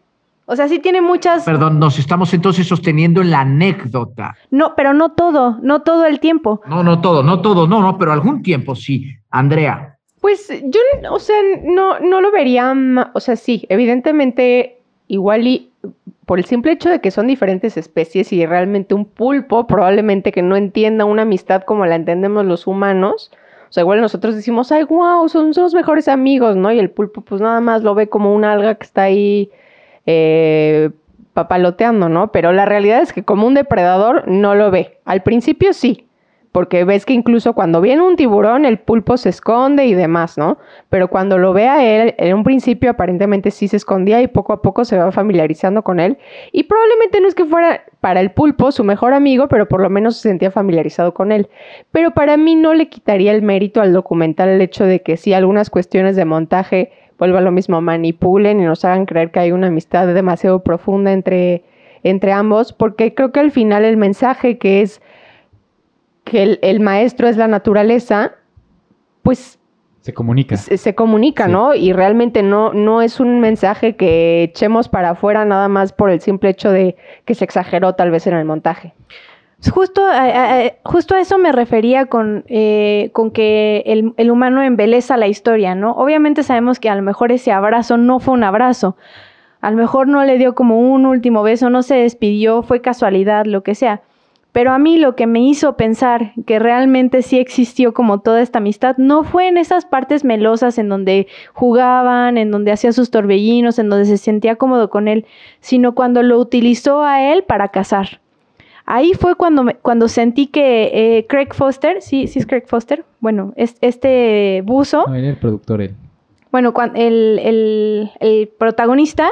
O sea, sí tiene muchas... Perdón, nos estamos entonces sosteniendo en la anécdota. No, pero no todo, no todo el tiempo. No, no todo, no todo, no, no, pero algún tiempo sí. Andrea, Pues yo, o sea, no, no lo vería, o sea, sí, evidentemente igual y por el simple hecho de que son diferentes especies y realmente un pulpo probablemente que no entienda una amistad como la entendemos los humanos, o sea, igual nosotros decimos, ay, wow, son, son los mejores amigos, ¿no? Y el pulpo pues nada más lo ve como una alga que está ahí eh, papaloteando, ¿no? Pero la realidad es que como un depredador no lo ve. Al principio sí, porque ves que incluso cuando viene un tiburón el pulpo se esconde y demás, ¿no? Pero cuando lo ve a él, en un principio aparentemente sí se escondía y poco a poco se va familiarizando con él. Y probablemente no es que fuera para el pulpo su mejor amigo, pero por lo menos se sentía familiarizado con él. Pero para mí no le quitaría el mérito al documental el hecho de que sí algunas cuestiones de montaje, vuelva a lo mismo, manipulen y nos hagan creer que hay una amistad demasiado profunda entre, entre ambos, porque creo que al final el mensaje que es que el, el maestro es la naturaleza, pues Se comunica. se, se comunica, ¿no? Y realmente no, no es un mensaje que echemos para afuera nada más por el simple hecho de que se exageró tal vez en el montaje. Justo a, justo a eso me refería con, eh, con que el, el humano embeleza la historia, ¿no? Obviamente sabemos que a lo mejor ese abrazo no fue un abrazo. A lo mejor no le dio como un último beso, no se despidió, fue casualidad, lo que sea. Pero a mí lo que me hizo pensar que realmente sí existió como toda esta amistad no fue en esas partes melosas en donde jugaban, en donde hacía sus torbellinos, en donde se sentía cómodo con él, sino cuando lo utilizó a él para cazar. Ahí fue cuando, me- cuando sentí que eh, Craig Foster, sí, sí es Craig Foster, bueno, es, este buzo, No, era el productor, él. bueno, el, el- el protagonista,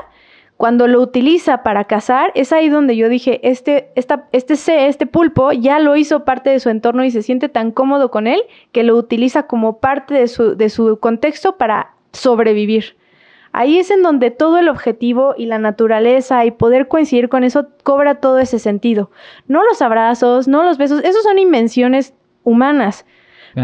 cuando lo utiliza para cazar, es ahí donde yo dije, este, esta, este C, este pulpo, ya lo hizo parte de su entorno y se siente tan cómodo con él que lo utiliza como parte de su, de su contexto para sobrevivir. Ahí es en donde todo el objetivo y la naturaleza y poder coincidir con eso cobra todo ese sentido. No los abrazos, no los besos, esos son invenciones humanas.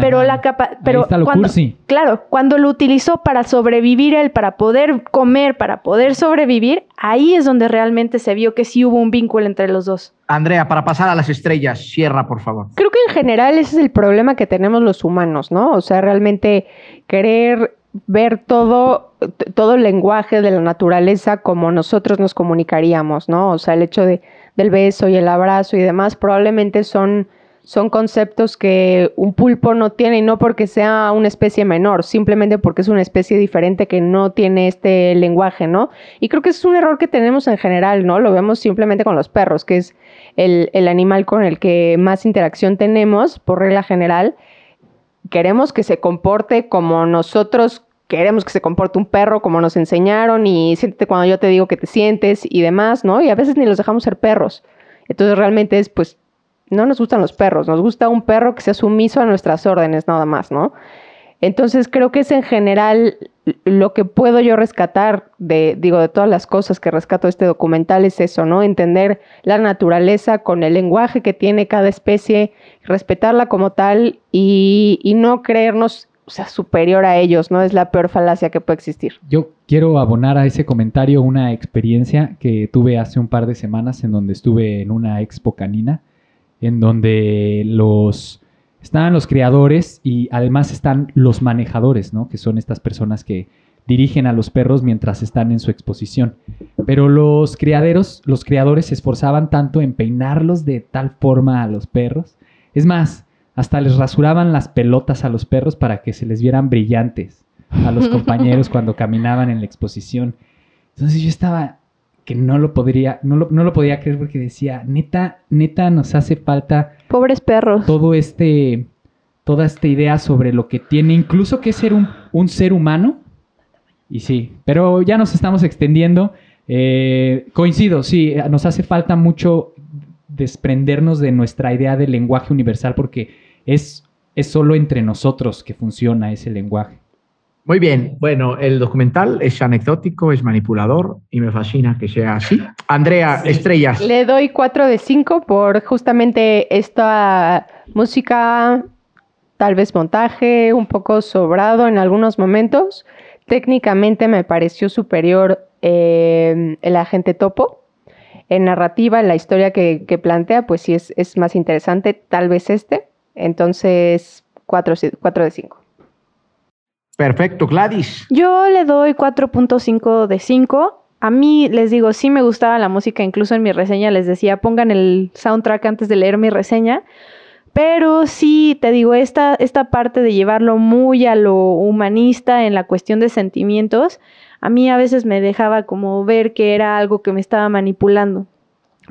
Pero Ajá. la capa Ahí pero está lo cuando, cursi. claro, cuando lo utilizó para sobrevivir él, para poder comer, para poder sobrevivir, ahí es donde realmente se vio que sí hubo un vínculo entre los dos. Andrea, para pasar a las estrellas, cierra, por favor. Creo que en general ese es el problema que tenemos los humanos, ¿no? O sea, realmente querer ver todo, todo el lenguaje de la naturaleza como nosotros nos comunicaríamos, ¿no? O sea, el hecho de, del beso y el abrazo y demás probablemente son, son conceptos que un pulpo no tiene y no porque sea una especie menor, simplemente porque es una especie diferente que no tiene este lenguaje, ¿no? Y creo que es un error que tenemos en general, ¿no? Lo vemos simplemente con los perros, que es el, el animal con el que más interacción tenemos, por regla general. Queremos que se comporte como nosotros queremos que se comporte un perro, como nos enseñaron, y siéntete cuando yo te digo que te sientes y demás, ¿no? Y a veces ni los dejamos ser perros. Entonces realmente es, pues, no nos gustan los perros, nos gusta un perro que sea sumiso a nuestras órdenes, nada más, ¿no? Entonces creo que es en general lo que puedo yo rescatar de, digo, de todas las cosas que rescato de este documental es eso, ¿no? Entender la naturaleza con el lenguaje que tiene cada especie, respetarla como tal y, no creernos, superior a ellos, ¿no? Es la peor falacia que puede existir. Yo quiero abonar a ese comentario una experiencia que tuve hace un par de semanas en donde estuve en una expo canina, en donde los estaban los creadores y además están los manejadores, ¿no? Que son estas personas que dirigen a los perros mientras están en su exposición. Pero los criaderos, los creadores se esforzaban tanto en peinarlos de tal forma a los perros. Es más, hasta les rasuraban las pelotas a los perros para que se les vieran brillantes a los compañeros cuando caminaban en la exposición. Entonces yo estaba que no lo podría, no lo, no lo podía creer porque decía, neta, neta nos hace falta Pobres perros. todo este, toda esta idea sobre lo que tiene incluso que ser un, un ser humano. Y sí, pero ya nos estamos extendiendo. Eh, coincido, sí, nos hace falta mucho desprendernos de nuestra idea del lenguaje universal porque es, es solo entre nosotros que funciona ese lenguaje. Muy bien, bueno, el documental es anecdótico, es manipulador y me fascina que sea así. Andrea, estrellas. Le doy 4 de 5 por justamente esta música, tal vez montaje, un poco sobrado en algunos momentos. Técnicamente me pareció superior eh, el agente topo. En narrativa, en la historia que, que plantea, pues sí es, es, más interesante, tal vez este. Entonces, 4, 4 de 5. Perfecto, Gladys. Yo le doy 4.5 de 5. A mí les digo, sí me gustaba la música, incluso en mi reseña les decía, pongan el soundtrack antes de leer mi reseña. Pero sí, te digo, esta, esta parte de llevarlo muy a lo humanista en la cuestión de sentimientos, a mí a veces me dejaba como ver que era algo que me estaba manipulando.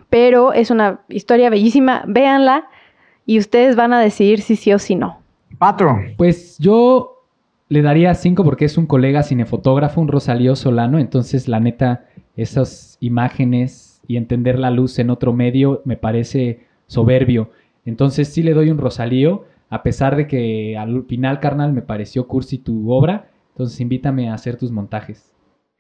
Pero es una historia bellísima, véanla y ustedes van a decidir si sí o si no. Patrón. Pues yo le daría 5 porque es un colega cinefotógrafo, un Rosalío Solano, entonces la neta, esas imágenes y entender la luz en otro medio me parece soberbio. Entonces sí le doy un Rosalío, a pesar de que al final, carnal, me pareció cursi tu obra, entonces invítame a hacer tus montajes.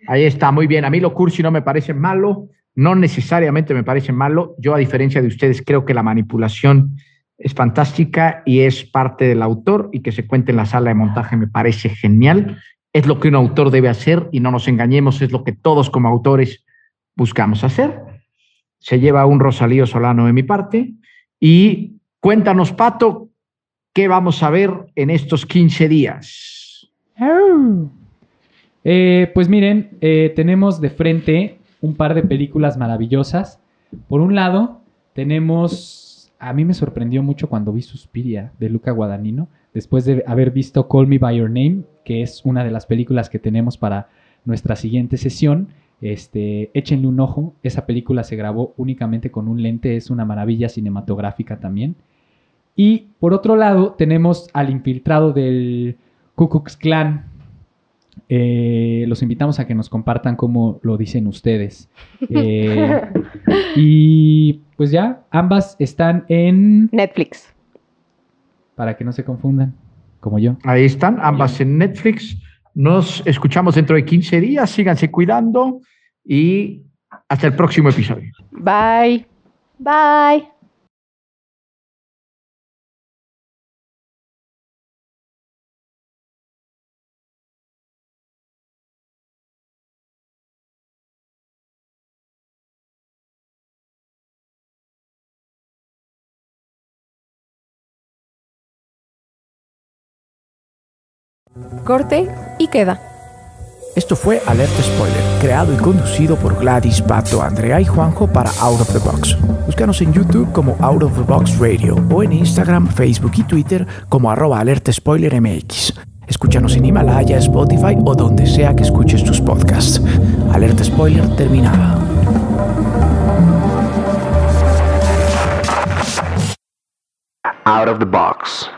Ahí está, muy bien. A mí lo cursi no me parece malo, no necesariamente me parece malo. Yo, a diferencia de ustedes, creo que la manipulación es fantástica y es parte del autor y que se cuente en la sala de montaje me parece genial. Es lo que un autor debe hacer y no nos engañemos, es lo que todos como autores buscamos hacer. Se lleva un Rosalío Solano de mi parte y cuéntanos, Pato, ¿qué vamos a ver en estos 15 días? Eh, pues miren, eh, tenemos de frente un par de películas maravillosas. Por un lado, tenemos, a mí me sorprendió mucho cuando vi Suspiria de Luca Guadagnino, después de haber visto Call Me By Your Name, que es una de las películas que tenemos para nuestra siguiente sesión. Este, échenle un ojo, esa película se grabó únicamente con un lente, es una maravilla cinematográfica también. Y por otro lado, tenemos al infiltrado del Ku Klux Klan, eh, los invitamos a que nos compartan cómo lo dicen ustedes. Eh, y pues ya, ambas están en Netflix. Para que no se confundan, como yo. Ahí están, ambas en Netflix. Nos escuchamos dentro de 15 días. Síganse cuidando y hasta el próximo episodio. Bye. Bye. Corte y queda. Esto fue Alerta Spoiler, creado y conducido por Gladys, Pato, Andrea y Juanjo para Out of the Box. Búscanos en YouTube como Out of the Box Radio o en Instagram, Facebook y Twitter como arroba Alerta Spoiler MX. Escúchanos en Himalaya, Spotify o donde sea que escuches tus podcasts. Alerta Spoiler terminada. Out of the box.